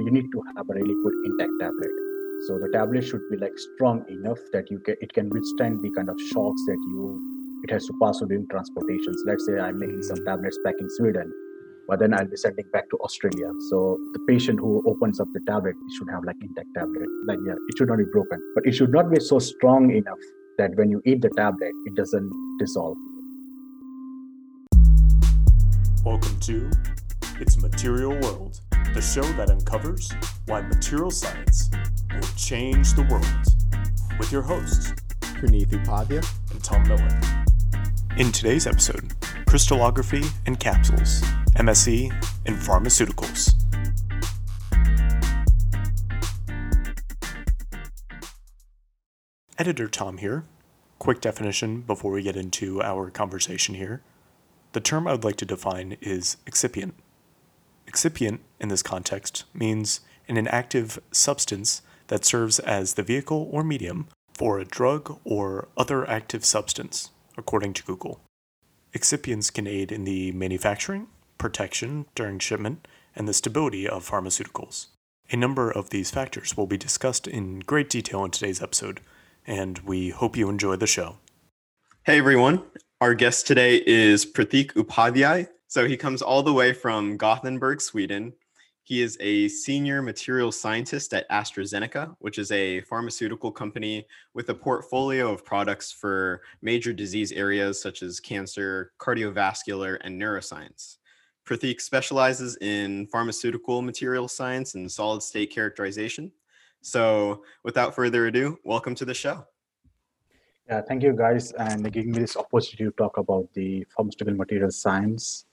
you need to have a really good intact tablet. So the tablet should be like strong enough that you can it can withstand the kind of shocks that you it has to pass through during transportations. Let's say I'm making some tablets back in Sweden, but then I'll be sending back to Australia. So the patient who opens up the tablet should have like intact tablet. Like yeah, it should not be broken, but it should not be so strong enough that when you eat the tablet, it doesn't dissolve. Welcome to It's Material World, the show that uncovers why material science will change the world. With your hosts, Praneeth Upadhyay and Tom Miller. In today's episode, crystallography and capsules, MSE and pharmaceuticals. Editor Tom here. Quick definition before we get into our conversation here. The term I would like to define is excipient. Excipient, in this context, means an inactive substance that serves as the vehicle or medium for a drug or other active substance, according to Google. Excipients can aid in the manufacturing, protection during shipment, and the stability of pharmaceuticals. A number of these factors will be discussed in great detail in today's episode, and we hope you enjoy the show. Hey everyone, our guest today is Pratik Upadhyay. So he comes all the way from Gothenburg, Sweden. He is a senior material scientist at AstraZeneca, which is a pharmaceutical company with a portfolio of products for major disease areas such as cancer, cardiovascular, and neuroscience. Pratik specializes in pharmaceutical material science and solid state characterization. So, without further ado, welcome to the show. Yeah, thank you guys, and giving me this opportunity to talk about the pharmaceutical material science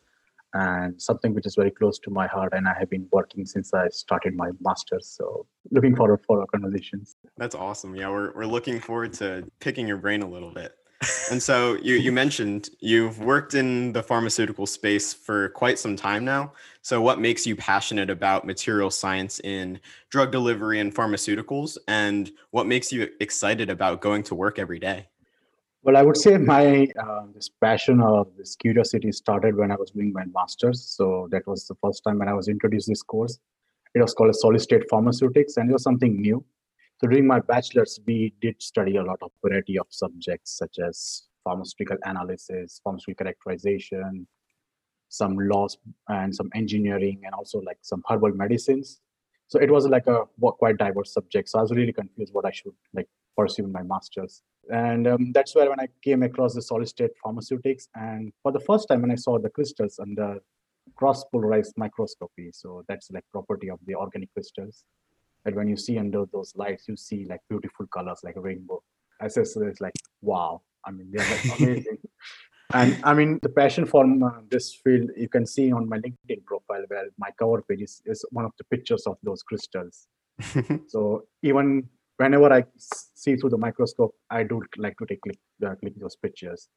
and something which is very close to my heart. And I have been working since I started my master's. So looking forward for our conversations. That's awesome. Yeah, we're we're looking forward to picking your brain a little bit. and so you you mentioned you've worked in the pharmaceutical space for quite some time now. So what makes you passionate about material science in drug delivery and pharmaceuticals and what makes you excited about going to work every day? Well, I would say my uh, this passion or this curiosity started when I was doing my master's. So that was the first time when I was introduced this course. It was called a solid state pharmaceutics, and it was something new. So during my bachelor's, we did study a lot of variety of subjects such as pharmaceutical analysis, pharmaceutical characterization, some laws and some engineering, and also like some herbal medicines. So it was like a quite diverse subject. So I was really confused what I should like pursue in my master's. And um, that's where when I came across the solid state pharmaceutics, and for the first time when I saw the crystals under cross polarized microscopy, so that's like property of the organic crystals that when you see under those lights, you see like beautiful colors like a rainbow. I said, so it's like, wow. I mean, they're like amazing. and I mean, the passion for uh, this field, you can see on my LinkedIn profile where my cover page is, is one of the pictures of those crystals. so even whenever I see through the microscope, I do like to take click, uh, click those pictures.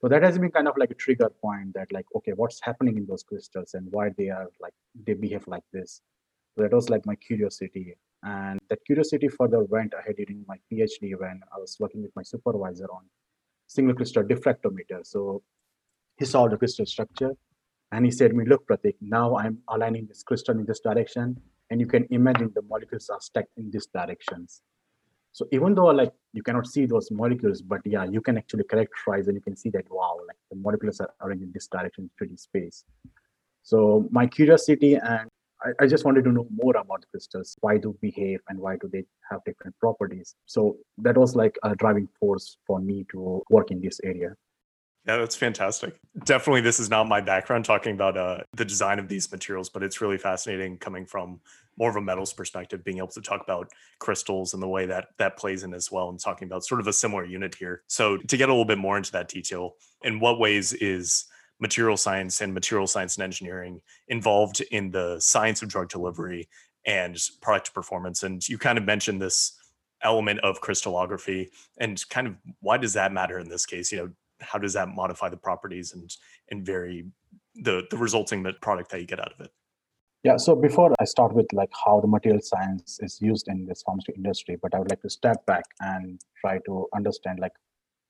So that has been kind of like a trigger point that like, okay, what's happening in those crystals and why they are like, they behave like this. So that was like my curiosity. And that curiosity further went ahead during my PhD when I was working with my supervisor on single crystal diffractometer. So he saw the crystal structure and he said me, look, Pratik, now I'm aligning this crystal in this direction. And you can imagine the molecules are stacked in these directions. So even though like you cannot see those molecules, but yeah, you can actually characterize and you can see that, wow, like the molecules are arranged in this direction, 3D space. So my curiosity and I, I, just wanted to know more about crystals. Why do they behave and why do they have different properties? So that was like a driving force for me to work in this area. Yeah, that's fantastic. Definitely, this is not my background talking about uh, the design of these materials, but it's really fascinating coming from more of a metals perspective, being able to talk about crystals and the way that that plays in as well, and talking about sort of a similar unit here. So, to get a little bit more into that detail, in what ways is material science and material science and engineering involved in the science of drug delivery and product performance. And you kind of mentioned this element of crystallography and kind of why does that matter in this case? You know, how does that modify the properties and and vary the the resulting product that you get out of it? Yeah, so before I start with like how the material science is used in this pharmaceutical industry, but I would like to step back and try to understand like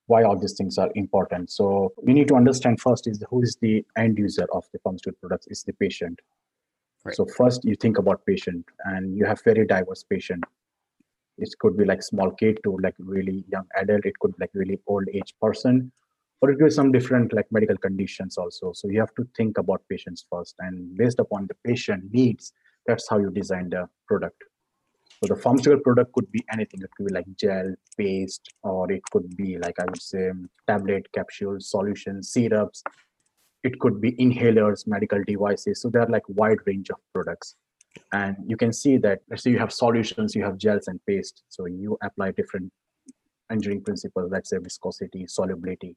why all these things are important. So we need to understand first is who is the end user of the pharmaceutical products is the patient. Right. So first you think about patient and you have very diverse patient. It could be like small kid to like really young adult. It could be like really old age person, or it be some different like medical conditions also. So you have to think about patients first, and based upon the patient needs, that's how you design the product. So the pharmaceutical product could be anything. It could be like gel, paste, or it could be like I would say tablet, capsules, solutions, syrups. It could be inhalers, medical devices. So there are like wide range of products. And you can see that let's say you have solutions, you have gels and paste. So you apply different engineering principles, let's say viscosity, solubility.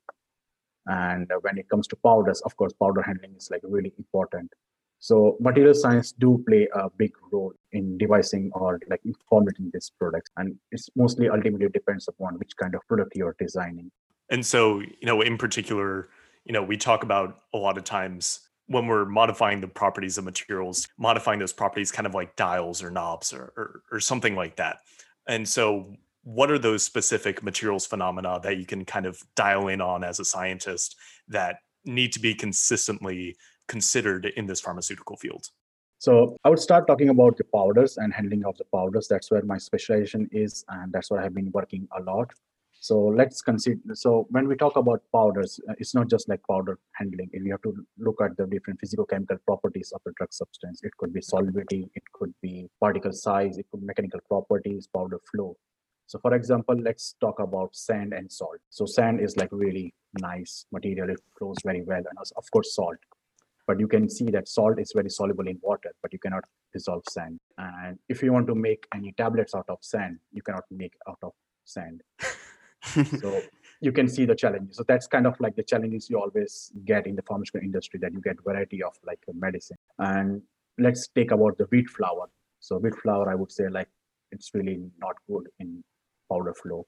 And uh, when it comes to powders, of course, powder handling is like really important. So material science do play a big role in devising or like formulating these products. And it's mostly ultimately depends upon which kind of product you're designing. And so, you know, in particular, you know, we talk about a lot of times when we're modifying the properties of materials, modifying those properties kind of like dials or knobs or, or, or something like that. And so what are those specific materials phenomena that you can kind of dial in on as a scientist that need to be consistently considered in this pharmaceutical field? So I would start talking about the powders and handling of the powders. That's where my specialization is, and that's where I've been working a lot. So let's consider. So when we talk about powders, uh, it's not just like powder handling. And you have to look at the different physicochemical properties of a drug substance. It could be solubility, it could be particle size, it could be mechanical properties, powder flow. So for example, let's talk about sand and salt. So sand is like really nice material. It flows very well. And of course, salt but you can see that salt is very soluble in water, but you cannot dissolve sand. And if you want to make any tablets out of sand, you cannot make out of sand. so you can see the challenges. So that's kind of like the challenges you always get in the pharmaceutical industry that you get variety of like medicine. And let's take about the wheat flour. So wheat flour, I would say like it's really not good in powder flow.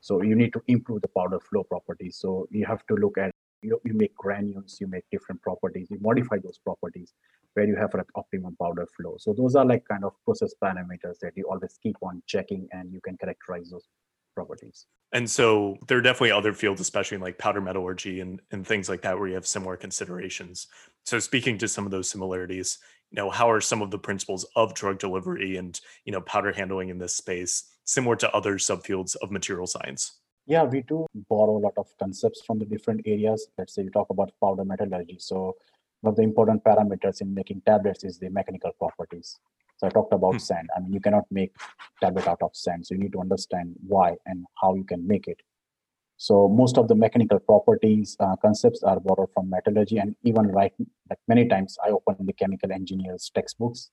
So you need to improve the powder flow properties. So you have to look at you, you make granules, you make different properties, you modify those properties where you have like optimum powder flow. So those are like kind of process parameters that you always keep on checking and you can characterize those properties. And so there are definitely other fields, especially in like powder metallurgy and, and things like that, where you have similar considerations. So speaking to some of those similarities, you know, how are some of the principles of drug delivery and, you know, powder handling in this space similar to other subfields of material science? Yeah, we do borrow a lot of concepts from the different areas. Let's say you talk about powder metallurgy. So one of the important parameters in making tablets is the mechanical properties. So I talked about hmm. sand. I mean, you cannot make tablet out of sand. So you need to understand why and how you can make it. So most of the mechanical properties uh, concepts are borrowed from metallurgy, and even right like many times I open the chemical engineers textbooks.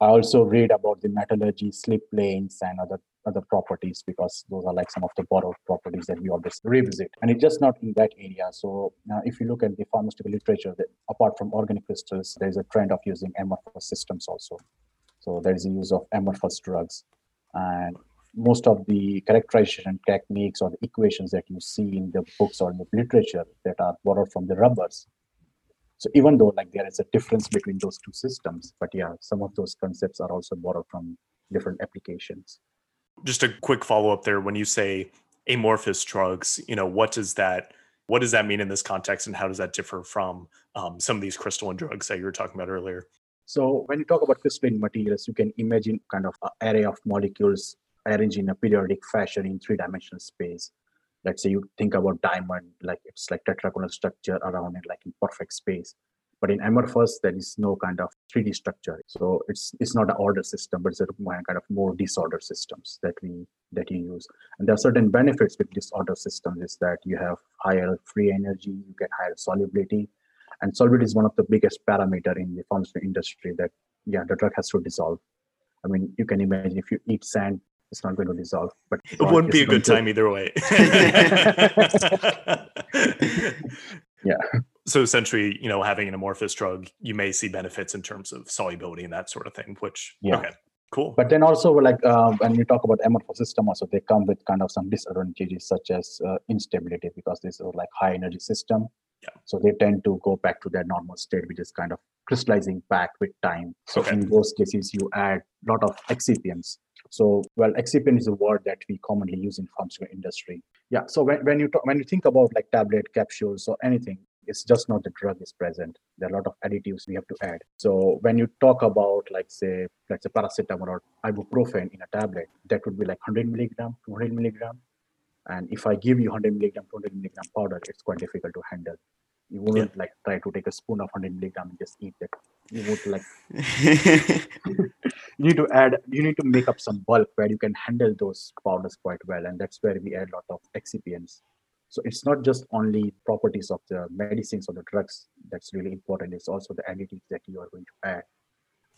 I also read about the metallurgy slip planes and other other properties because those are like some of the borrowed properties that we always revisit. And it's just not in that area. So uh, if you look at the pharmaceutical literature, that apart from organic crystals, there's a trend of using amorphous systems also. So there is a use of amorphous drugs. And most of the characterization techniques or the equations that you see in the books or in the literature that are borrowed from the rubbers. So even though like there is a difference between those two systems, but yeah, some of those concepts are also borrowed from different applications just a quick follow up there. When you say amorphous drugs you know what does that what does that mean in this context and how does that differ from um, some of these crystalline drugs that you were talking about earlier? So when you talk about crystalline materials you can imagine kind of an array of molecules arranged in a periodic fashion in three dimensional space. Let's say you think about diamond like it's like tetragonal structure around it like in perfect space but in amorphous, there is no kind of 3D structure. So it's it's not an order system, but it's a kind of more disorder systems that we that you use. And there are certain benefits with disorder systems is that you have higher free energy, you get higher solubility. And solubility is one of the biggest parameter in the pharmaceutical industry that yeah, the drug has to dissolve. I mean, you can imagine if you eat sand, it's not going to dissolve. But it wouldn't be a good to... time either way. yeah so essentially you know having an amorphous drug you may see benefits in terms of solubility and that sort of thing which yeah. okay cool but then also like uh, when you talk about amorphous system also they come with kind of some disadvantages such as uh, instability because this is like high energy system yeah. so they tend to go back to their normal state which is kind of crystallizing back with time so okay. in those cases you add a lot of excipients so, well, excipient is a word that we commonly use in pharmaceutical industry. Yeah. So when, when you talk, when you think about like tablet capsules or anything, it's just not the drug is present. There are a lot of additives we have to add. So when you talk about like say let's say paracetamol or ibuprofen in a tablet, that would be like 100 milligram, 200 milligram. And if I give you 100 milligram, 200 milligram powder, it's quite difficult to handle. You wouldn't like try to take a spoon of 100 milligram and just eat it. You would like you need to add you need to make up some bulk where you can handle those powders quite well and that's where we add a lot of excipients so it's not just only properties of the medicines or the drugs that's really important. It's also the additives that you are going to add.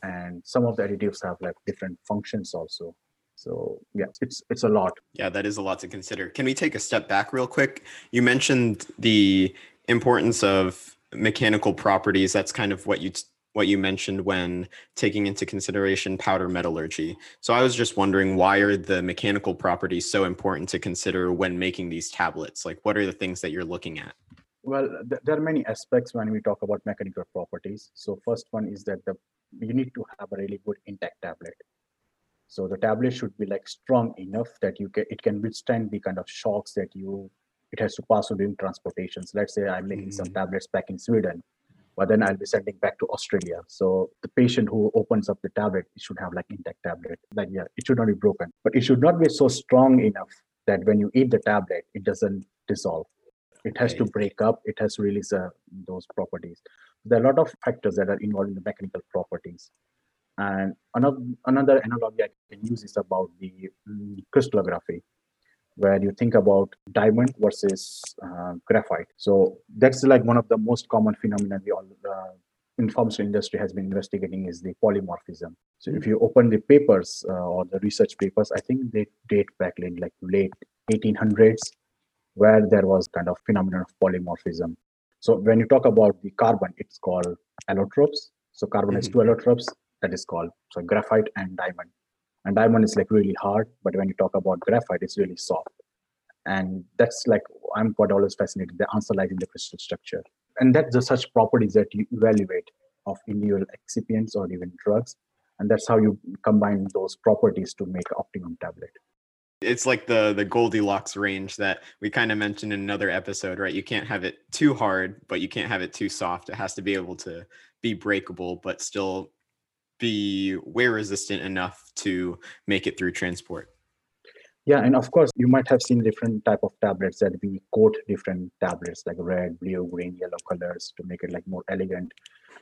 And some of the additives have like different functions also. So yeah it's it's a lot. Yeah that is a lot to consider. Can we take a step back real quick? You mentioned the importance of mechanical properties. That's kind of what you t- what you mentioned when taking into consideration powder metallurgy. So I was just wondering why are the mechanical properties so important to consider when making these tablets? Like what are the things that you're looking at? Well, th- there are many aspects when we talk about mechanical properties. So first one is that the you need to have a really good intact tablet. So the tablet should be like strong enough that you can it can withstand the kind of shocks that you it has to pass through during transportations. Let's say I'm making mm-hmm. some tablets back in Sweden but then I'll be sending back to Australia. So the patient who opens up the tablet, it should have like intact tablet. Like yeah, it should not be broken, but it should not be so strong enough that when you eat the tablet, it doesn't dissolve. It has to break up. It has to release uh, those properties. There are a lot of factors that are involved in the mechanical properties. And another another analogy I can use is about the um, crystallography where you think about diamond versus uh, graphite. So that's like one of the most common phenomena we all uh, in pharmaceutical industry has been investigating is the polymorphism. So if you open the papers uh, or the research papers, I think they date back in like late 1800s, where there was kind of phenomenon of polymorphism. So when you talk about the carbon, it's called allotropes. So carbon mm-hmm. has two allotropes. That is called so graphite and diamond and diamond is like really hard but when you talk about graphite it's really soft. And that's like i'm quite always fascinated the answer lies in the crystal structure. And that's the such properties that you evaluate of individual excipients or even drugs and that's how you combine those properties to make optimum tablet. It's like the the goldilocks range that we kind of mentioned in another episode right? You can't have it too hard but you can't have it too soft. It has to be able to be breakable but still be wear resistant enough to make it through transport? Yeah and of course you might have seen different type of tablets that we coat different tablets like red blue green yellow colors to make it like more elegant.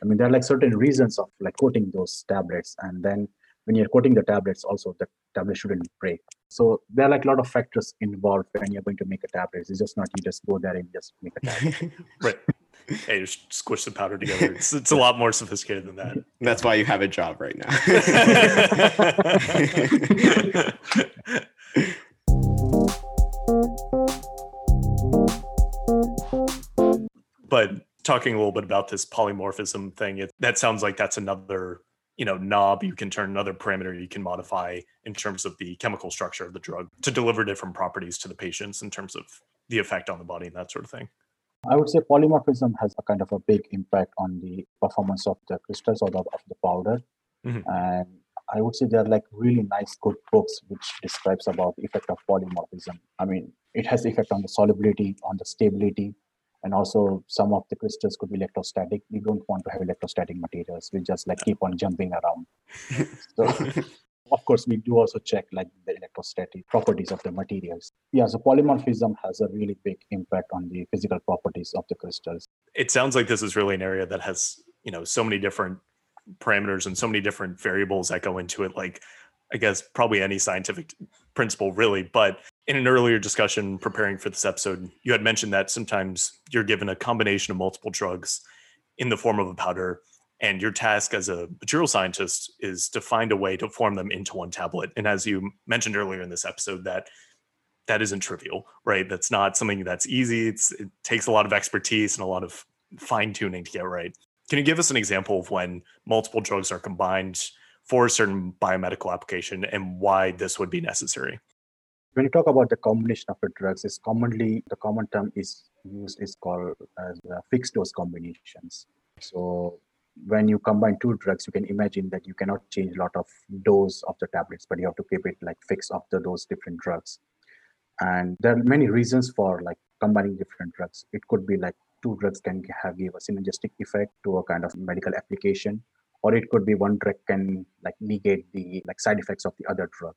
I mean there are like certain reasons of like coating those tablets and then when you're coating the tablets also the tablet shouldn't break. So there are like a lot of factors involved when you're going to make a tablet. It's just not you just go there and just make a tablet. Right hey, just squish the powder together. It's, it's a lot more sophisticated than that. That's why you have a job right now. but talking a little bit about this polymorphism thing, it, that sounds like that's another you know knob you can turn another parameter you can modify in terms of the chemical structure of the drug to deliver different properties to the patients in terms of the effect on the body and that sort of thing I would say polymorphism has a kind of a big impact on the performance of the crystals or the, of the powder. Mm-hmm. And I would say there are like really nice good books which describes about the effect of polymorphism. I mean, it has effect on the solubility, on the stability, and also some of the crystals could be electrostatic. We don't want to have electrostatic materials. We just like keep on jumping around. so of course, we do also check like the electrostatic properties of the materials. Yeah, so polymorphism has a really big impact on the physical properties of the crystals. It sounds like this is really an area that has, you know, so many different parameters and so many different variables that go into it. Like, I guess probably any scientific principle, really. But in an earlier discussion preparing for this episode, you had mentioned that sometimes you're given a combination of multiple drugs in the form of a powder and your task as a material scientist is to find a way to form them into one tablet. And as you mentioned earlier in this episode, that that isn't trivial, right? That's not something that's easy. It's, it takes a lot of expertise and a lot of fine tuning to get right. Can you give us an example of when multiple drugs are combined for a certain biomedical application and why this would be necessary? When you talk about the combination of the drugs, is commonly the common term is used is called as uh, fixed dose combinations. So when you combine two drugs, you can imagine that you cannot change a lot of dose of the tablets, but you have to keep it like fixed after those different drugs. And there are many reasons for like combining different drugs. It could be like two drugs can have give a synergistic effect to a kind of medical application or it could be one drug can like negate the like side effects of the other drug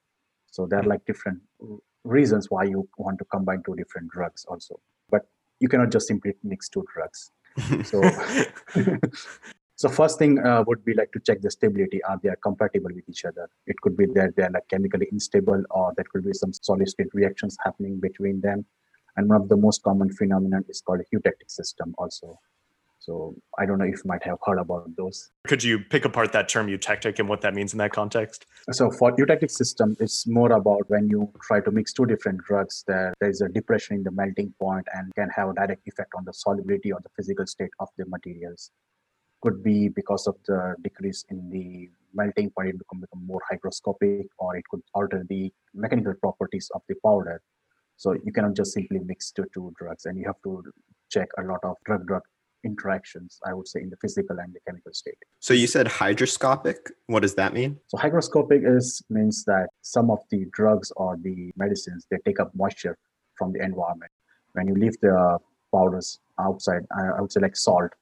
so there are hmm. like different reasons why you want to combine two different drugs also but you cannot just simply mix two drugs so so first thing uh, would be like to check the stability are they compatible with each other it could be that they're like chemically unstable or there could be some solid state reactions happening between them and one of the most common phenomenon is called a eutectic system also so I don't know if you might have heard about those. Could you pick apart that term eutectic and what that means in that context? So for eutectic system, it's more about when you try to mix two different drugs, there there is a depression in the melting point and can have a direct effect on the solubility or the physical state of the materials. Could be because of the decrease in the melting point, it become, become more hygroscopic, or it could alter the mechanical properties of the powder. So you cannot just simply mix the two drugs, and you have to check a lot of drug-drug interactions, I would say, in the physical and the chemical state. So you said hygroscopic. What does that mean? So hygroscopic is means that some of the drugs or the medicines they take up moisture from the environment. When you leave the powders outside, I would say like salt.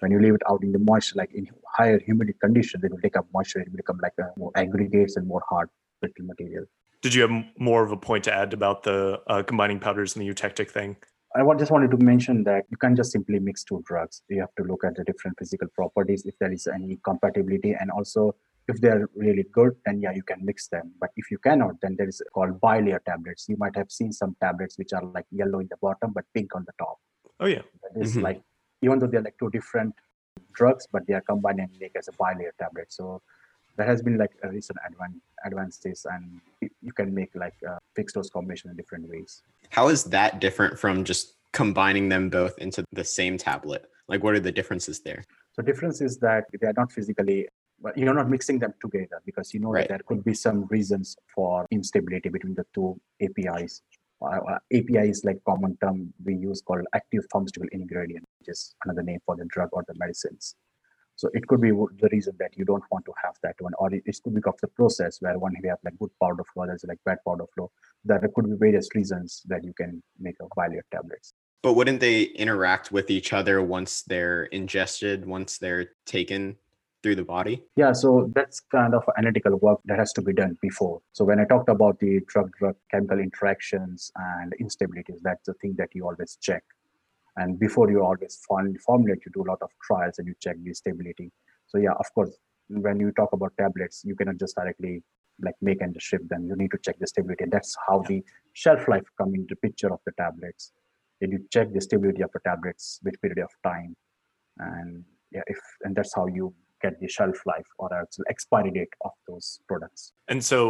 When you leave it out in the moisture, like in higher humidity conditions, they will take up moisture. It will become like more aggregates and more hard brittle material. Did you have more of a point to add about the uh, combining powders and the eutectic thing? I just wanted to mention that you can't just simply mix two drugs. You have to look at the different physical properties, if there is any compatibility, and also if they're really good, then yeah, you can mix them. But if you cannot, then there is called bilayer tablets. You might have seen some tablets which are like yellow in the bottom but pink on the top. Oh yeah, it's mm-hmm. like even though they're like two different drugs, but they are combined and make as a bilayer tablet. So there has been like a recent advan- advances, and you can make like a fixed dose combination in different ways. How is that different from just combining them both into the same tablet? Like, what are the differences there? The difference is that they are not physically, but you're not mixing them together because you know right. that there could be some reasons for instability between the two APIs. Uh, API is like common term we use called active pharmaceutical ingredient, which is another name for the drug or the medicines. So it could be the reason that you don't want to have that one, or it, could be of the process where one we have like good powder flow, there's like bad powder flow. There could be various reasons that you can make a bilayer tablets. But wouldn't they interact with each other once they're ingested, once they're taken through the body? Yeah, so that's kind of analytical work that has to be done before. So when I talked about the drug-drug chemical interactions and instabilities, that's the thing that you always check and before you always form, formulate you do a lot of trials and you check the stability so yeah of course when you talk about tablets you cannot just directly like make and ship them you need to check the stability and that's how yeah. the shelf life come into picture of the tablets and you check the stability of the tablets with period of time and yeah if and that's how you get the shelf life or actual expiry date of those products and so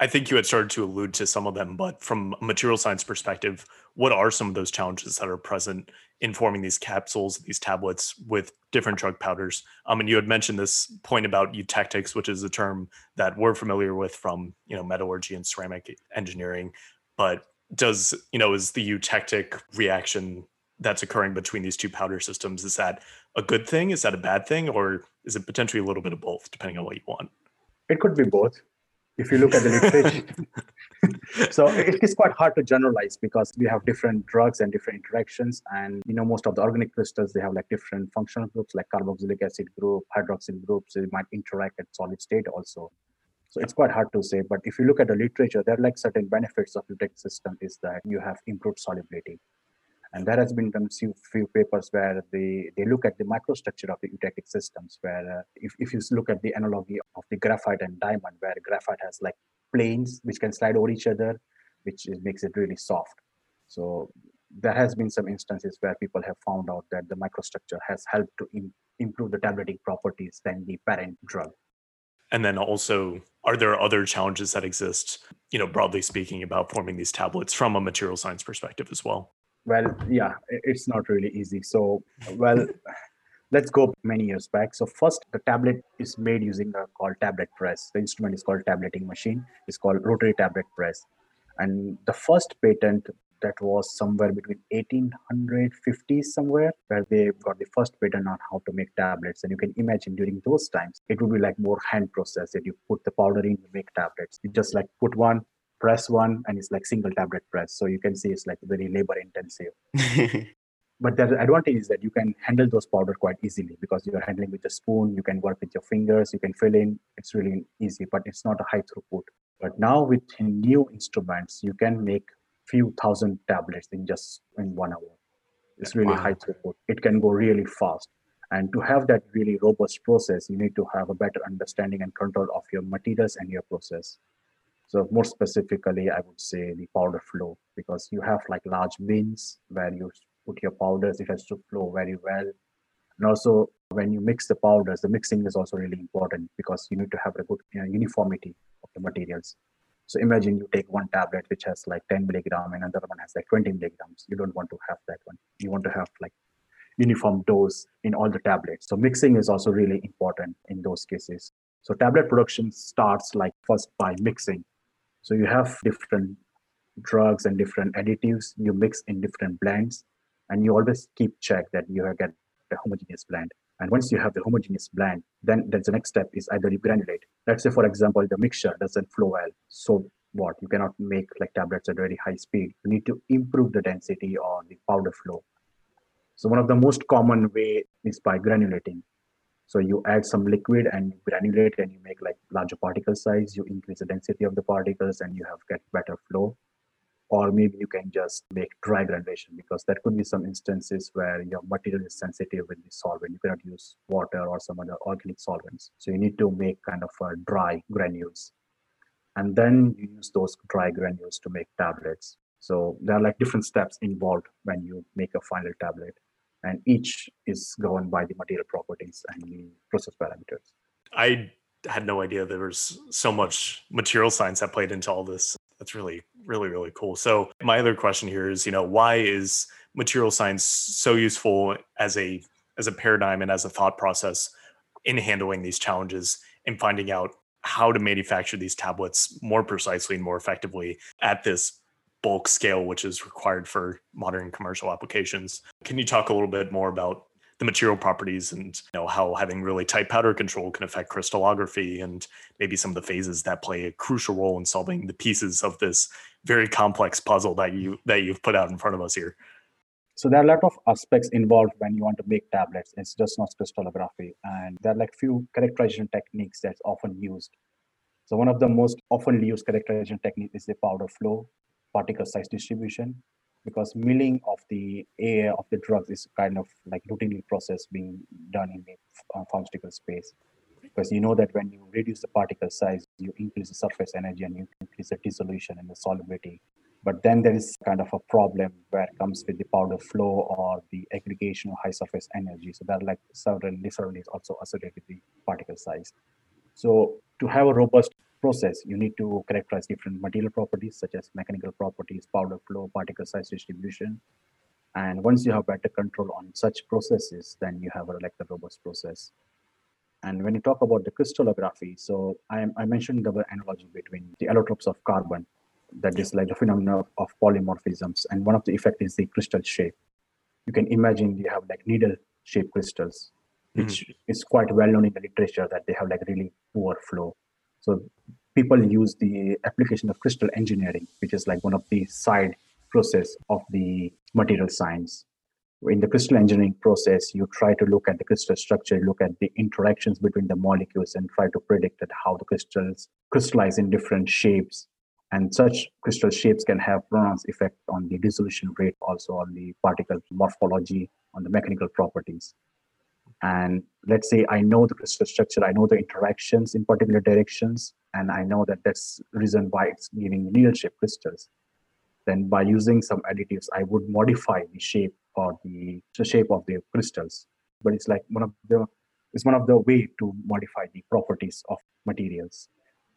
I think you had started to allude to some of them, but from a material science perspective, what are some of those challenges that are present in forming these capsules, these tablets with different drug powders? Um, and you had mentioned this point about eutectics, which is a term that we're familiar with from you know metallurgy and ceramic engineering. But does you know is the eutectic reaction that's occurring between these two powder systems is that a good thing? Is that a bad thing, or is it potentially a little bit of both, depending on what you want? It could be both if you look at the literature. so it is quite hard to generalize because we have different drugs and different interactions and you know most of the organic crystals they have like different functional groups like carboxylic acid group hydroxyl groups they might interact at solid state also so it's quite hard to say but if you look at the literature there are like certain benefits of eutectic system is that you have improved solubility and there has been some few, few papers where they, they look at the microstructure of the eutectic systems, where uh, if, if you look at the analogy of the graphite and diamond, where graphite has like planes which can slide over each other, which is, makes it really soft. So there has been some instances where people have found out that the microstructure has helped to improve the tableting properties than the parent drug. And then also, are there other challenges that exist, you know, broadly speaking, about forming these tablets from a material science perspective as well? Well yeah it's not really easy. So well let's go many years back. So first the tablet is made using a called tablet press. The instrument is called tableting machine. It's called rotary tablet press. And the first patent that was somewhere between 1850s somewhere where they got the first patent on how to make tablets. And you can imagine during those times it would be like more hand process that you put the powder in you make tablets. You just like put one press one and it's like single tablet press. So you can see it's like very labor intensive. But the advantage is that you can handle those powder quite easily because you're handling with a spoon you can work with your fingers you can fill in. It's really easy but it's not a high throughput. But now with new instruments you can make few thousand tablets in just in one hour. It's really wow. high throughput. It can go really fast. And to have that really robust process you need to have a better understanding and control of your materials and your process so more specifically, I would say the powder flow because you have like large bins where you put your powders, it has to flow very well. And also when you mix the powders, the mixing is also really important because you need to have a good you know, uniformity of the materials. So imagine you take one tablet which has like 10 milligram and another one has like 20 milligrams. You don't want to have that one. You want to have like uniform dose in all the tablets. So mixing is also really important in those cases. So tablet production starts like first by mixing so you have different drugs and different additives you mix in different blends, and you always keep check that you have get a homogeneous blend. And once you have the homogeneous blend, then that's the next step is either you granulate. Let's say, for example, the mixture doesn't flow well. So what? You cannot make like tablets at very high speed. You need to improve the density or the powder flow. So one of the most common way is by granulating. So you add some liquid and you granulate and you make like larger particle size, you increase the density of the particles and you have get better flow. Or maybe you can just make dry granulation because there could be some instances where your material is sensitive with the solvent. You cannot use water or some other organic solvents. So you need to make kind of dry granules. And then you use those dry granules to make tablets. So there are like different steps involved when you make a final tablet and each is governed by the material properties and the process parameters. I had no idea there was so much material science that played into all this. That's really, really, really cool. So my other question here is, you know, why is material science so useful as a as a paradigm and as a thought process in handling these challenges and finding out how to manufacture these tablets more precisely and more effectively at this bulk scale, which is required for modern commercial applications. Can you talk a little bit more about the material properties and you know how having really tight powder control can affect crystallography and maybe some of the phases that play a crucial role in solving the pieces of this very complex puzzle that you that you've put out in front of us here? So there are a lot of aspects involved when you want to make tablets. It's just not crystallography and there are like few characterization techniques that's often used. So one of the most often used characterization technique is the powder flow particle size distribution because milling of the air of the drugs is kind of like routinely process being done in the uh, pharmaceutical space. Because you know that when you reduce the particle size you increase the surface energy and you increase the dissolution and the solubility. But then there is kind of a problem where it comes with the powder flow or the aggregation of high surface energy. So there are like several disadvantages also associated with the particle size. So to have a robust process, you need to characterize different material properties such as mechanical properties, powder flow, particle size distribution. And once you have better control on such processes, then you have a like a robust process. And when you talk about the crystallography, so I, I mentioned the analogy between the allotropes of carbon, that is like the phenomenon of polymorphisms. And one of the effect is the crystal shape. You can imagine you have like needle shaped crystals, which mm-hmm. is quite well known in the literature that they have like really poor flow so people use the application of crystal engineering, which is like one of the side process of the material science. In the crystal engineering process, you try to look at the crystal structure, look at the interactions between the molecules, and try to predict that how the crystals crystallize in different shapes. And such crystal shapes can have pronounced effect on the dissolution rate, also on the particle morphology, on the mechanical properties and let's say i know the crystal structure i know the interactions in particular directions and i know that that's reason why it's giving needle shaped crystals then by using some additives i would modify the shape or the, the shape of the crystals. But it's like one of the it's one of the way to modify the properties of materials.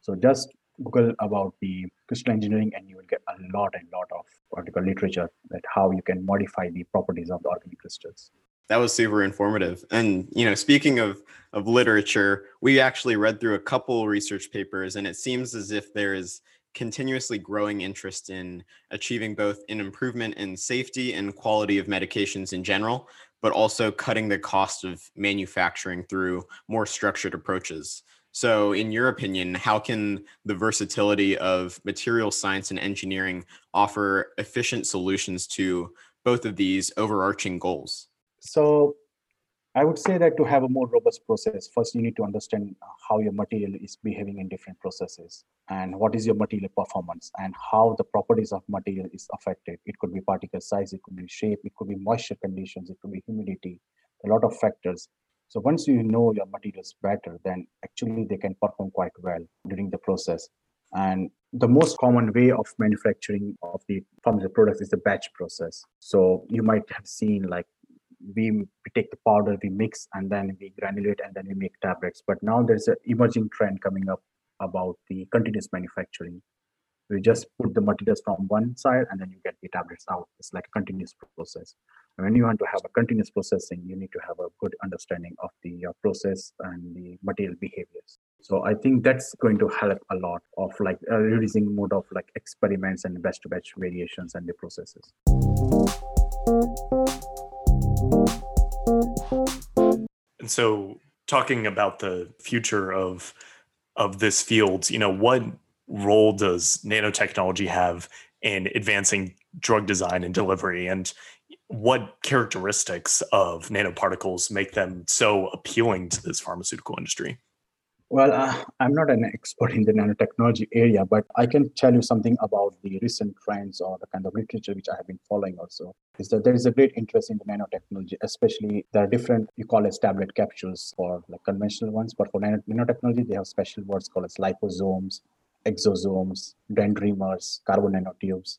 So just google about the crystal engineering and you will get a lot and lot of article literature that how you can modify the properties of the organic crystals that was super informative. And you know, speaking of of literature, we actually read through a couple research papers, and it seems as if there is continuously growing interest in achieving both an improvement in safety and quality of medications in general, but also cutting the cost of manufacturing through more structured approaches. So, in your opinion, how can the versatility of material science and engineering offer efficient solutions to both of these overarching goals? So I would say that to have a more robust process, first you need to understand how your material is behaving in different processes and what is your material performance and how the properties of material is affected. It could be particle size, it could be shape, it could be moisture conditions, it could be humidity, a lot of factors. So once you know your materials better, then actually they can perform quite well during the process. And the most common way of manufacturing of the pharmaceutical products is the batch process. So you might have seen like we, take the powder, we mix, and then we granulate, and then we make tablets. But now there's an emerging trend coming up about the continuous manufacturing. We just put the materials from one side, and then you get the tablets out. It's like a continuous process. And when you want to have a continuous processing, you need to have a good understanding of the uh, process and the material behaviors. So I think that's going to help a lot of like uh, reducing mode of like experiments and batch to batch variations and the processes. And so talking about the future of of this field, you know, what role does nanotechnology have in advancing drug design and delivery and what characteristics of nanoparticles make them so appealing to this pharmaceutical industry? Well, uh, I'm not an expert in the nanotechnology area, but I can tell you something about the recent trends or the kind of literature which I have been following also. Is that there is a great interest in the nanotechnology, especially there are different, you call as tablet capsules for like conventional ones, but for nanotechnology, they have special words called as liposomes, exosomes, dendrimers, carbon nanotubes.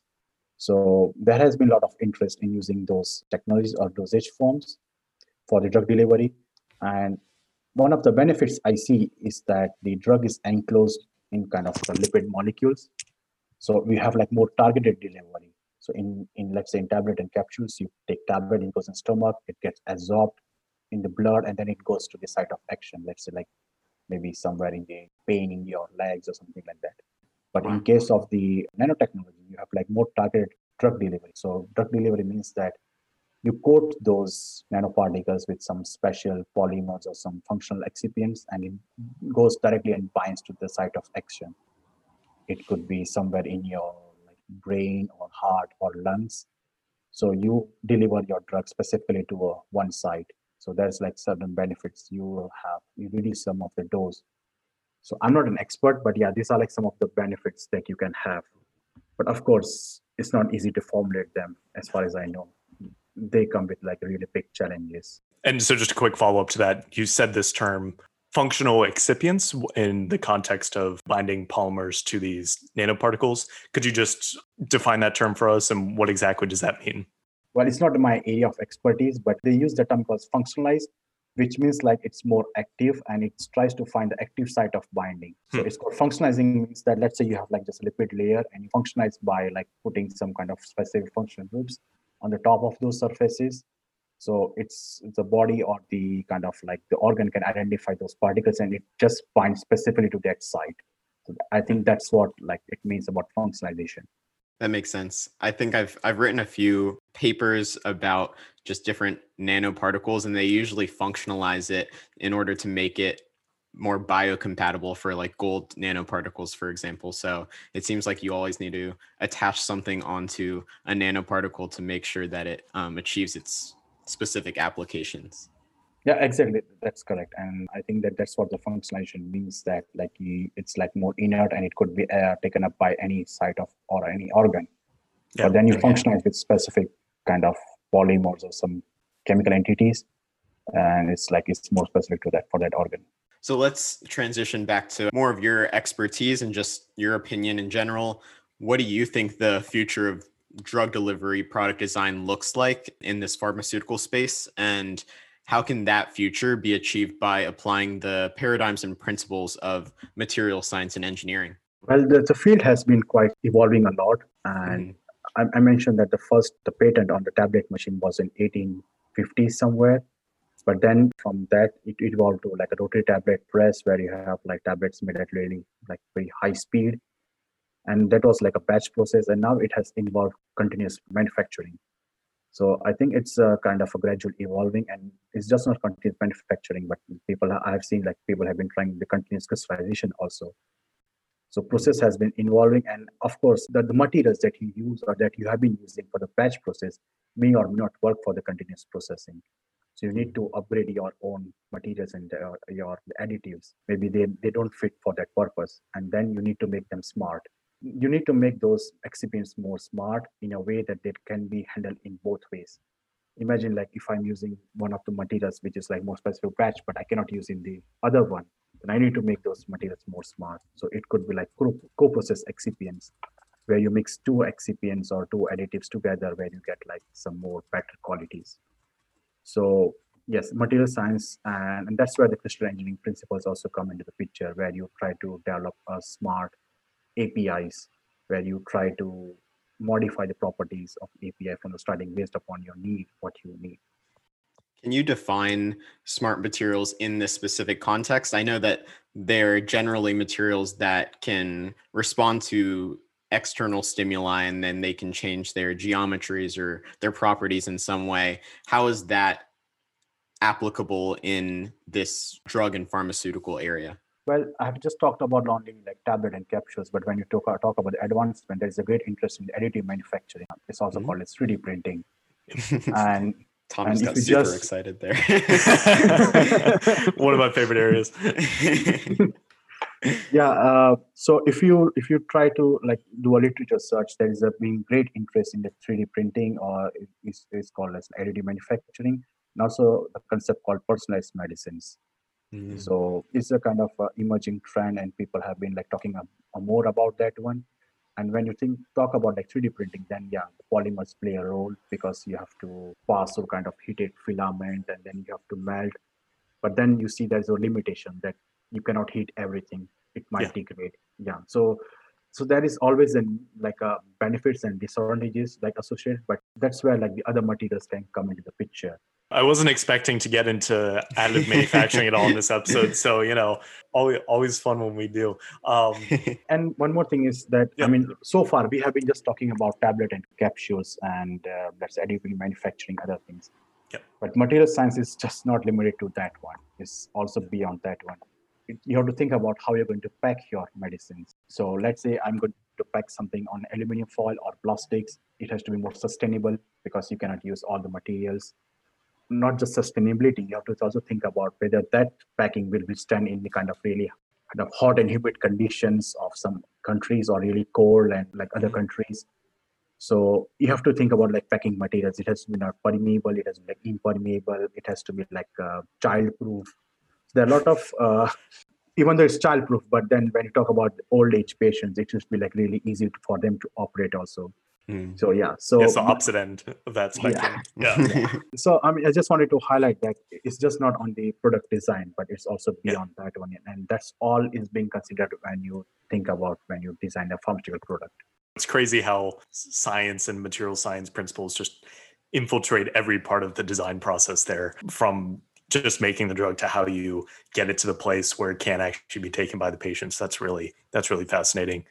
So there has been a lot of interest in using those technologies or dosage forms for the drug delivery. And one of the benefits I see is that the drug is enclosed in kind of lipid molecules. So we have like more targeted delivery. So in, in let's say in tablet and capsules, you take tablet, it goes in stomach, it gets absorbed in the blood, and then it goes to the site of action. Let's say like maybe somewhere in the pain in your legs or something like that. But in case of the nanotechnology, you have like more targeted drug delivery. So drug delivery means that you coat those nanoparticles with some special polymers or some functional excipients and it goes directly and binds to the site of action. It could be somewhere in your brain or heart or lungs. So you deliver your drug specifically to a one site. So there's like certain benefits. You will have you reduce some of the dose. So i'm not an expert but yeah these are like some of the benefits that you can have. But of course it's not easy to formulate them as far as i know they come with like really big challenges. And so, just a quick follow up to that, you said this term functional excipients in the context of binding polymers to these nanoparticles. Could you just define that term for us and what exactly does that mean? Well, it's not my area of expertise, but they use the term called functionalized, which means like it's more active and it tries to find the active site of binding. So hmm. it's called functionalizing means that let's say you have like just a lipid layer and you functionalize by like putting some kind of specific functional groups on the top of those surfaces. So it's the body or the kind of like the organ can identify those particles and it just binds specifically to that site. So i think that's what like it means about functionalization. That makes sense. I think i've i've written a few papers about just different nanoparticles and they usually functionalize it in order to make it more biocompatible for like gold nanoparticles, for example. So it seems like you always need to attach something onto a nanoparticle to make sure that it um, achieves its specific applications. Yeah, exactly. That's correct. And I think that that's what the functionalization means that like you, it's like more inert and it could be uh, taken up by any site of or any organ. Yeah. But then you functionalize with specific kind of polymers or some chemical entities. And it's like it's more specific to that for that organ. So let's transition back to more of your expertise and just your opinion in general. What do you think the future of drug delivery product design looks like in this pharmaceutical space? And how can that future be achieved by applying the paradigms and principles of material science and engineering? Well, the, the field has been quite evolving a lot. And mm-hmm. I, I mentioned that the first the patent on the tablet machine was in 1850 somewhere but then from that, it evolved to like a rotary tablet press where you have like tablets made at really like very high speed. And that was like a batch process. And now it has involved continuous manufacturing. So I think it's a kind of a gradual evolving and it's just not continuous manufacturing, but people I've seen like people have been trying the continuous crystallization also. So process has been evolving, and of course, the, the materials that you use or that you have been using for the batch process may or may not work for the continuous processing. So you need to upgrade your own materials and uh, your additives. Maybe they, they don't fit for that purpose. And then you need to make them smart. You need to make those excipients more smart in a way that they can be handled in both ways. Imagine like if I'm using one of the materials which is like more specific batch, but I cannot use in the other one, then I need to make those materials more smart. So it could be like co-process excipients where you mix two excipients or two additives together where you get like some more better qualities. So yes, material science, and, and that's where the crystal engineering principles also come into the picture, where you try to develop a smart APIs, where you try to modify the properties of API from the starting based upon your need, what you need. Can you define smart materials in this specific context? I know that they're generally materials that can respond to external stimuli and then they can change their geometries or their properties in some way. How is that applicable in this drug and pharmaceutical area? Well, I have just talked about only like tablet and capsules, but when you talk, talk about advancement, there is a great interest in additive manufacturing. It's also mm-hmm. called as 3D printing. and Thomas got super just... excited there. One of my favorite areas. Yeah uh, so if you if you try to like do a literature search there is a being great interest in the 3d printing or it's, it's called as additive manufacturing and also a concept called personalized medicines. Mm. so it's a kind of uh, emerging trend and people have been like talking a, a more about that one. And when you think talk about like 3d printing then yeah the polymers play a role because you have to pass through kind of heated filament and then you have to melt. But then you see there's a limitation that you cannot heat everything it might yeah. degrade yeah so so there is always an like a benefits and disadvantages like associated but that's where like the other materials can come into the picture I wasn't expecting to get into additive manufacturing at all in this episode. So, you know, always, always fun when we do. Um, and one more thing is that, I mean, so far we have been just talking about tablet and capsules and uh, that's additive manufacturing, other things. Yeah. But material science is just not limited to that one. It's also beyond that one you have to think about how you're going to pack your medicines. So let's say I'm going to pack something on aluminum foil or plastics. It has to be more sustainable because you cannot use all the materials. Not just sustainability, you have to also think about whether that packing will withstand any kind of really kind of hot and humid conditions of some countries or really cold and like other mm-hmm. countries. So you have to think about like packing materials. It has to be not permeable. It has to be like impermeable. It has to be like uh, child-proof there are a lot of uh, even though it's childproof but then when you talk about old age patients it should be like really easy for them to operate also mm. so yeah so it's the opposite end of that spectrum yeah. yeah. yeah. so i mean i just wanted to highlight that it's just not on the product design but it's also beyond yeah. that one and that's all is being considered when you think about when you design a pharmaceutical product it's crazy how science and material science principles just infiltrate every part of the design process there from just making the drug to how you get it to the place where it can actually be taken by the patients. That's really that's really fascinating.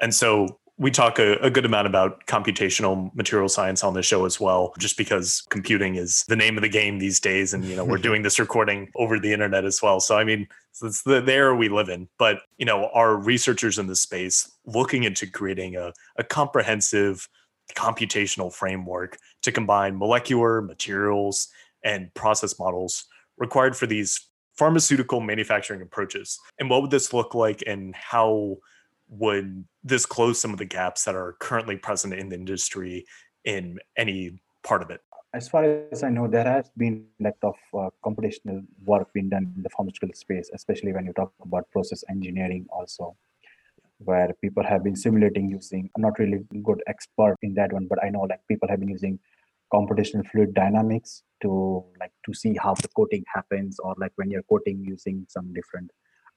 And so we talk a, a, good amount about computational material science on the show as well just because computing is the name of the game these days and you know we're doing this recording over the internet as well. So i mean it's the, the era we live in. But you know our researchers in this space looking into creating a, a comprehensive computational framework to combine molecular materials and process models required for these pharmaceutical manufacturing approaches. And what would this look like and how would this close some of the gaps that are currently present in the industry in any part of it? As far as I know, there has been a lot of uh, computational work being done in the pharmaceutical space, especially when you talk about process engineering also where people have been simulating using I'm not really a good expert in that one but i know like people have been using computational fluid dynamics to like to see how the coating happens or like when you're coating using some different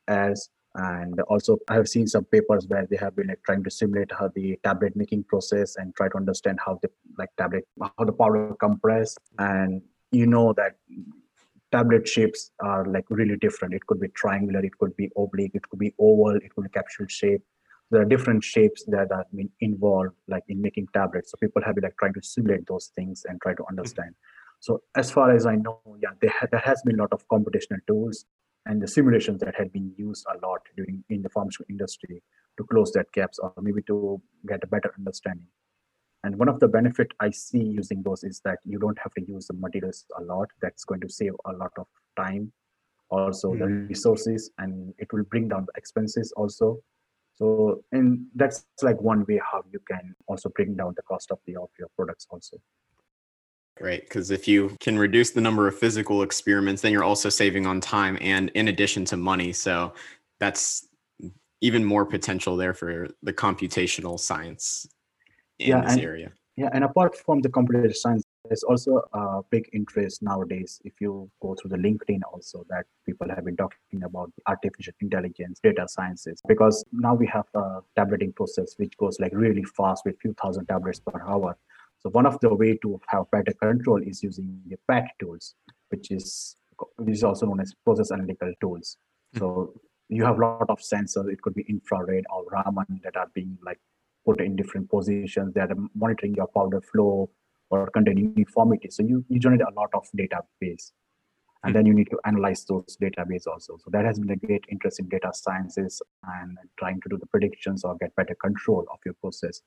airs. And also i have seen some papers where they have been like trying to simulate how the tablet making process and try to understand how the like tablet how the powder compress. And you know that tablet shapes are like really different. It could be triangular it could be oblique it could be oval it could be capsule shape there are different shapes that have been involved like in making tablets so people have been like trying to simulate those things and try to understand so as far as i know yeah there, ha- there has been a lot of computational tools and the simulations that had been used a lot during in the pharmaceutical industry to close that gaps or maybe to get a better understanding. And one of the benefit I see using those is that you don't have to use the materials a lot. That's going to save a lot of time, also the Mm. resources, and it will bring down the expenses also. So, and that's like one way how you can also bring down the cost of the of your products also. Great, because if you can reduce the number of physical experiments, then you're also saving on time and in addition to money. So that's even more potential there for the computational science in Yeah, this and- area. Yeah, and apart from the computer science, there's also a big interest nowadays. If you go through the LinkedIn, also that people have been talking about artificial intelligence, data sciences, because now we have a tableting process which goes like really fast with few thousand tablets per hour. So one of the way to have better control is using the PAT tools, which is which is also known as process analytical tools. Hmm. So you have a lot of sensors. It could be infrared or Raman that are being like put in different positions that are monitoring your powder flow or content uniformity. So you, you generate a lot of database. And then you need to analyze those database also. So that has been a great interest in data sciences and trying to do the predictions or get better control of your process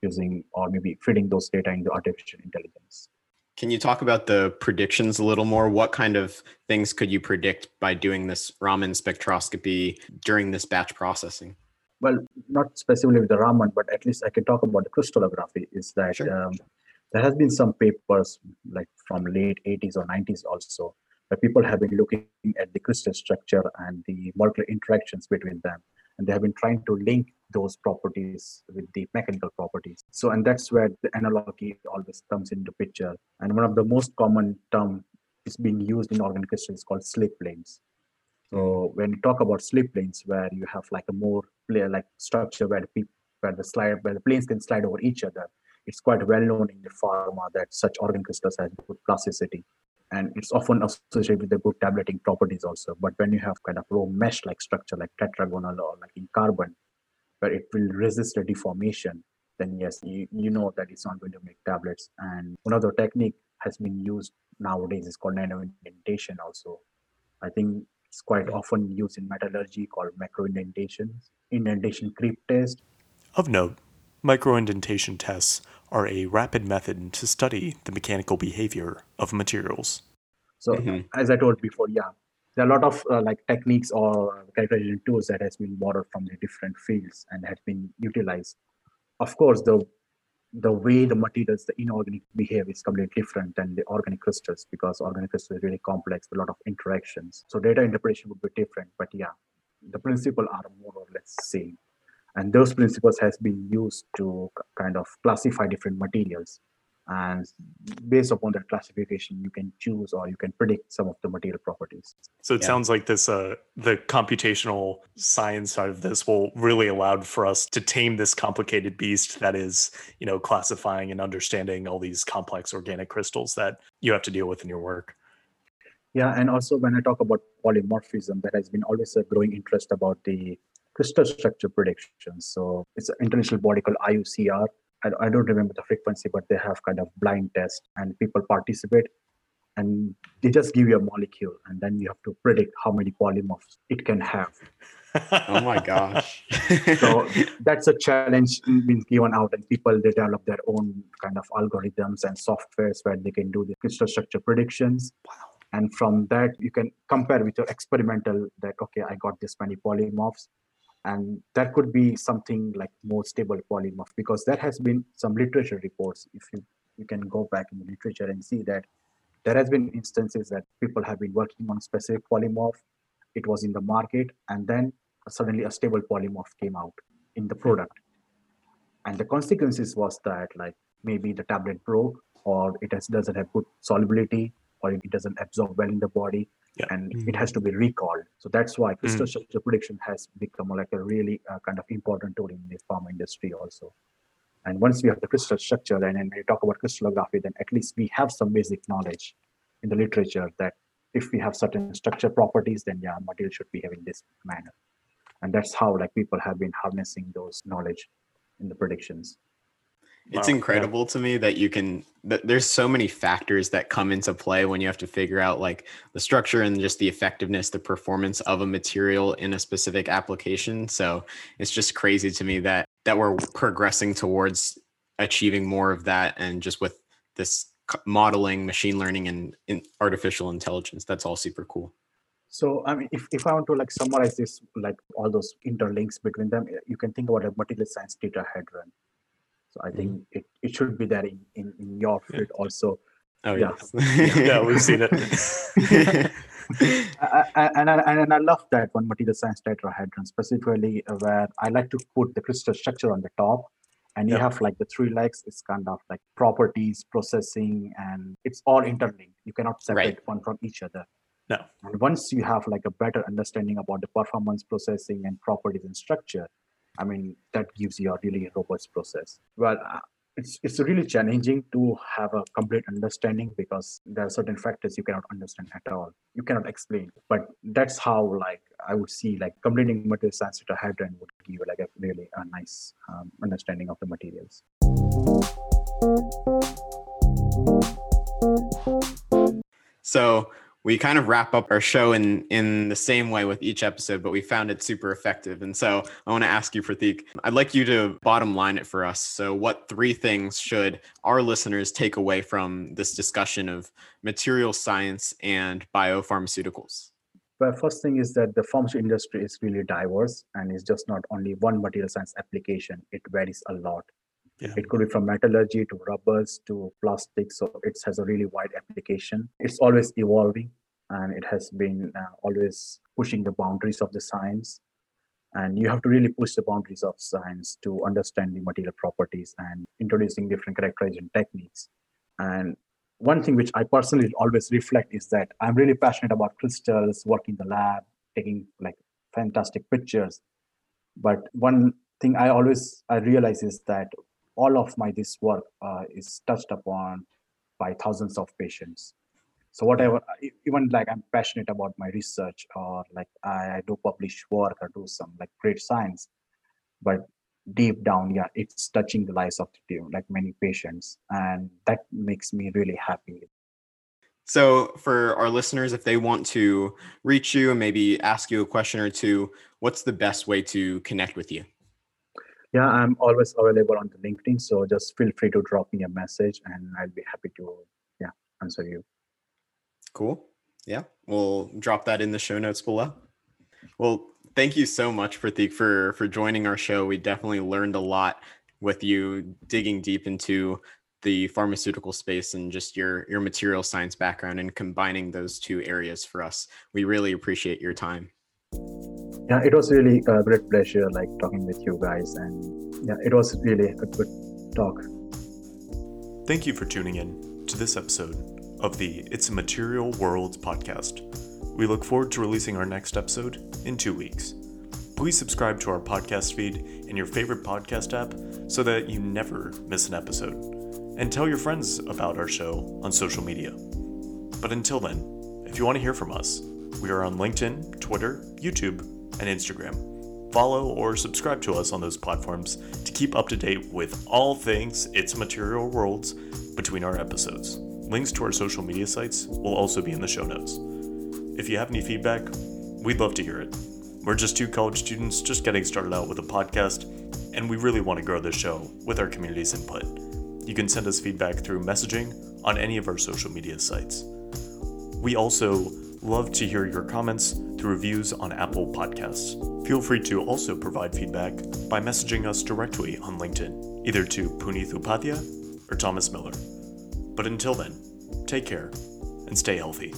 using or maybe feeding those data into artificial intelligence. Can you talk about the predictions a little more? What kind of things could you predict by doing this Raman spectroscopy during this batch processing? well, not specifically with the Raman, but at least I can talk about the crystallography. Is that Sure. um, there has been some papers like from late 80s or 90s also, where people have been looking at the crystal structure and the molecular interactions between them, and they have been trying to link those properties with the mechanical properties. So, and that's where the analogy always comes into picture. And one of the most common term is being used in organic crystals called slip planes. So when you talk about slip planes, where you have like a more like structure where the where the slide where the planes can slide over each other, it's quite well known in the pharma that such organ crystals have good plasticity. And it's often associated with the good tableting properties also. But when you have kind of raw mesh like structure like tetragonal or like in carbon, where it will resist the deformation, then yes, you, you know that it's not going to make tablets. And another technique has been used nowadays is called nano indentation also. I think it's quite often used in metallurgy called macro indentations, indentation creep test. Of note, microindentation tests are a rapid method to study the mechanical behavior of materials. So Mhm. as I told before, yeah, there are a lot of uh, like techniques or calculation tools that has been borrowed from the different fields and has been utilized. Of course, the the way the materials, the inorganic behave is completely different than the organic crystals because organic crystals are really complex, with a lot of interactions. So data interpretation would be different, but yeah, the principle are more or less same. And those principles has been used to kind of classify different materials. And based upon that classification, you can choose or you can predict some of the material properties. So it Yeah. sounds like this uh the computational science side of this will really allowed for us to tame this complicated beast that is, you know, classifying and understanding all these complex organic crystals that you have to deal with in your work. Yeah, and also when I talk about polymorphism, there has been always a growing interest about the crystal structure predictions. So it's an international body called IUCR. I, I don't remember the frequency, but they have kind of blind test and people participate and they just give you a molecule and then you have to predict how many polymorphs it can have. Oh my gosh. So that's a challenge being given out and people they develop their own kind of algorithms and softwares where they can do the crystal structure predictions wow. and from that you can compare with your experimental that okay i got this many polymorphs and that could be something like more stable polymorph because there has been some literature reports if you you can go back in the literature and see that there has been instances that people have been working on specific polymorph it was in the market and then suddenly a stable polymorph came out in the product. And the consequences was that like maybe the tablet broke or it has, doesn't have good solubility or it doesn't absorb well in the body Yeah. and it has to be recalled. So that's why crystal Mm. structure prediction has become like a really uh, kind of important tool in the pharma industry also. And once we have the crystal structure and then when we talk about crystallography then at least we have some basic knowledge in the literature that if we have certain structure properties then yeah material should behave in this manner. And that's how like people have been harnessing those knowledge in the predictions It's Wow, yeah. incredible to me that you can that there's so many factors that come into play when you have to figure out like the structure and just the effectiveness, the performance of a material in a specific application. So it's just crazy to me that that we're progressing towards achieving more of that and just with this modeling, machine learning and in artificial intelligence. That's all super cool. So I mean, if, if I want to like summarize this, like all those interlinks between them, you can think about a material science tetrahedron. So I mm-hmm. think it, it should be there in, in, in your field also. Oh Yeah. yes. Yeah, we've seen it. I, I, and, I, and I love that one material science tetrahedron specifically where I like to put the crystal structure on the top and you Yeah. have like the three legs it's kind of like properties processing and it's all interlinked you cannot separate one from each other No. and once you have like a better understanding about the performance processing and properties and structure i mean that gives you a really robust process. Well uh, it's, it's really challenging to have a complete understanding because there are certain factors you cannot understand at all. You cannot explain. But that's how like i would see like completing material science tetrahedron would give you like a really a nice um, understanding of the materials. So we kind of wrap up our show in in the same way with each episode, but we found it super effective. And so I want to ask you, Pratik, I'd like you to bottom line it for us. So what three things should our listeners take away from this discussion of material science and biopharmaceuticals? But first thing is that the pharmaceutical industry is really diverse and it's just not only one material science application. It varies a lot. Yeah. It could be from metallurgy to rubbers to plastics. So it has a really wide application. It's always evolving and it has been uh, always pushing the boundaries of the science. And you have to really push the boundaries of science to understand the material properties and introducing different characterization techniques. And one thing which I personally always reflect is that I'm really passionate about crystals, working in the lab, taking like fantastic pictures. But one thing I always I realize is that all of my this work uh, is touched upon by thousands of patients. So whatever, e- even like I'm passionate about my research or like I, I do publish work or do some like great science, but deep down, yeah, it's touching the lives of the, like many patients, and that makes me really happy. So for our listeners, if they want to reach you and maybe ask you a question or two, what's the best way to connect with you? Yeah, I'm always available on the LinkedIn, so just feel free to drop me a message, and I'll be happy to yeah answer you. Cool. Yeah, we'll drop that in the show notes below. Well, thank you so much, Pratik, for for joining our show. We definitely learned a lot with you digging deep into the pharmaceutical space and just your your material science background and combining those two areas for us. We really appreciate your time. Yeah, it was really a great pleasure like talking with you guys, and yeah, it was really a good talk. Thank you for tuning in to this episode of the It's a Material World podcast. We look forward to releasing our next episode in two weeks. Please subscribe to our podcast feed in your favorite podcast app so that you never miss an episode. And tell your friends about our show on social media. But until then, if you want to hear from us, we are on LinkedIn, Twitter, YouTube, and Instagram. Follow or subscribe to us on those platforms to keep up to date with all things It's Material Worlds between our episodes. Links to our social media sites will also be in the show notes. If you have any feedback, we'd love to hear it. We're just two college students just getting started out with a podcast, and we really want to grow this show with our community's input. You can send us feedback through messaging on any of our social media sites. We also love to hear your comments through reviews on Apple Podcasts. Feel free to also provide feedback by messaging us directly on LinkedIn, either to Punith Upadhyay or Thomas Miller. But until then, take care and stay healthy.